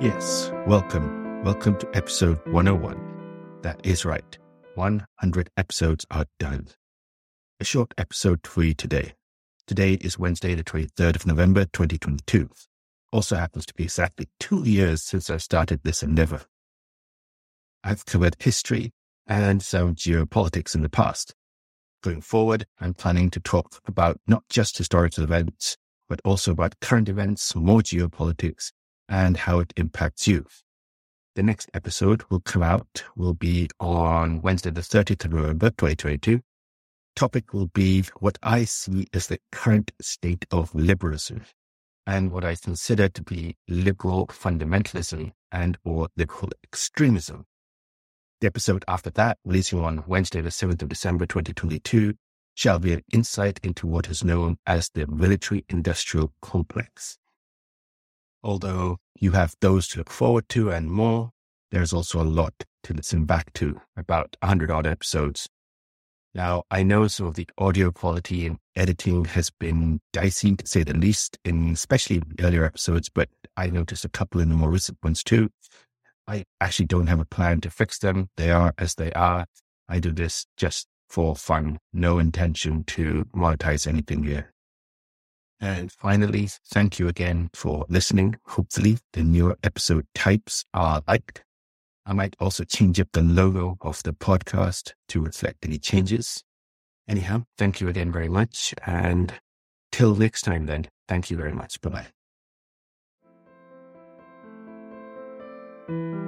Yes, welcome. Welcome to episode 101. That is right. 100 episodes are done. A short episode for you today. Today is Wednesday, the 23rd of November, 2022. Also happens to be exactly two years since I started this endeavor. I've covered history and some geopolitics in the past. Going forward, I'm planning to talk about not just historical events, but also about current events, more geopolitics, and how it impacts you. The next episode will come out, will be on Wednesday, the 30th of November, 2022. Topic will be what I see as the current state of liberalism and what I consider to be liberal fundamentalism and or liberal extremism. The episode after that, releasing on Wednesday, the 7th of December, 2022, shall be an insight into what is known as the military industrial complex. Although you have those to look forward to and more, there's also a lot to listen back to, about 100 odd episodes. Now, I know some of the audio quality and editing has been dicey, to say the least, in especially earlier episodes, but I noticed a couple in the more recent ones too. I actually don't have a plan to fix them. They are as they are. I do this just for fun, no intention to monetize anything here. And finally, thank you again for listening. Hopefully, the newer episode types are liked. I might also change up the logo of the podcast to reflect any changes. Anyhow, thank you again very much. And till next time, then, thank you very much. Bye bye.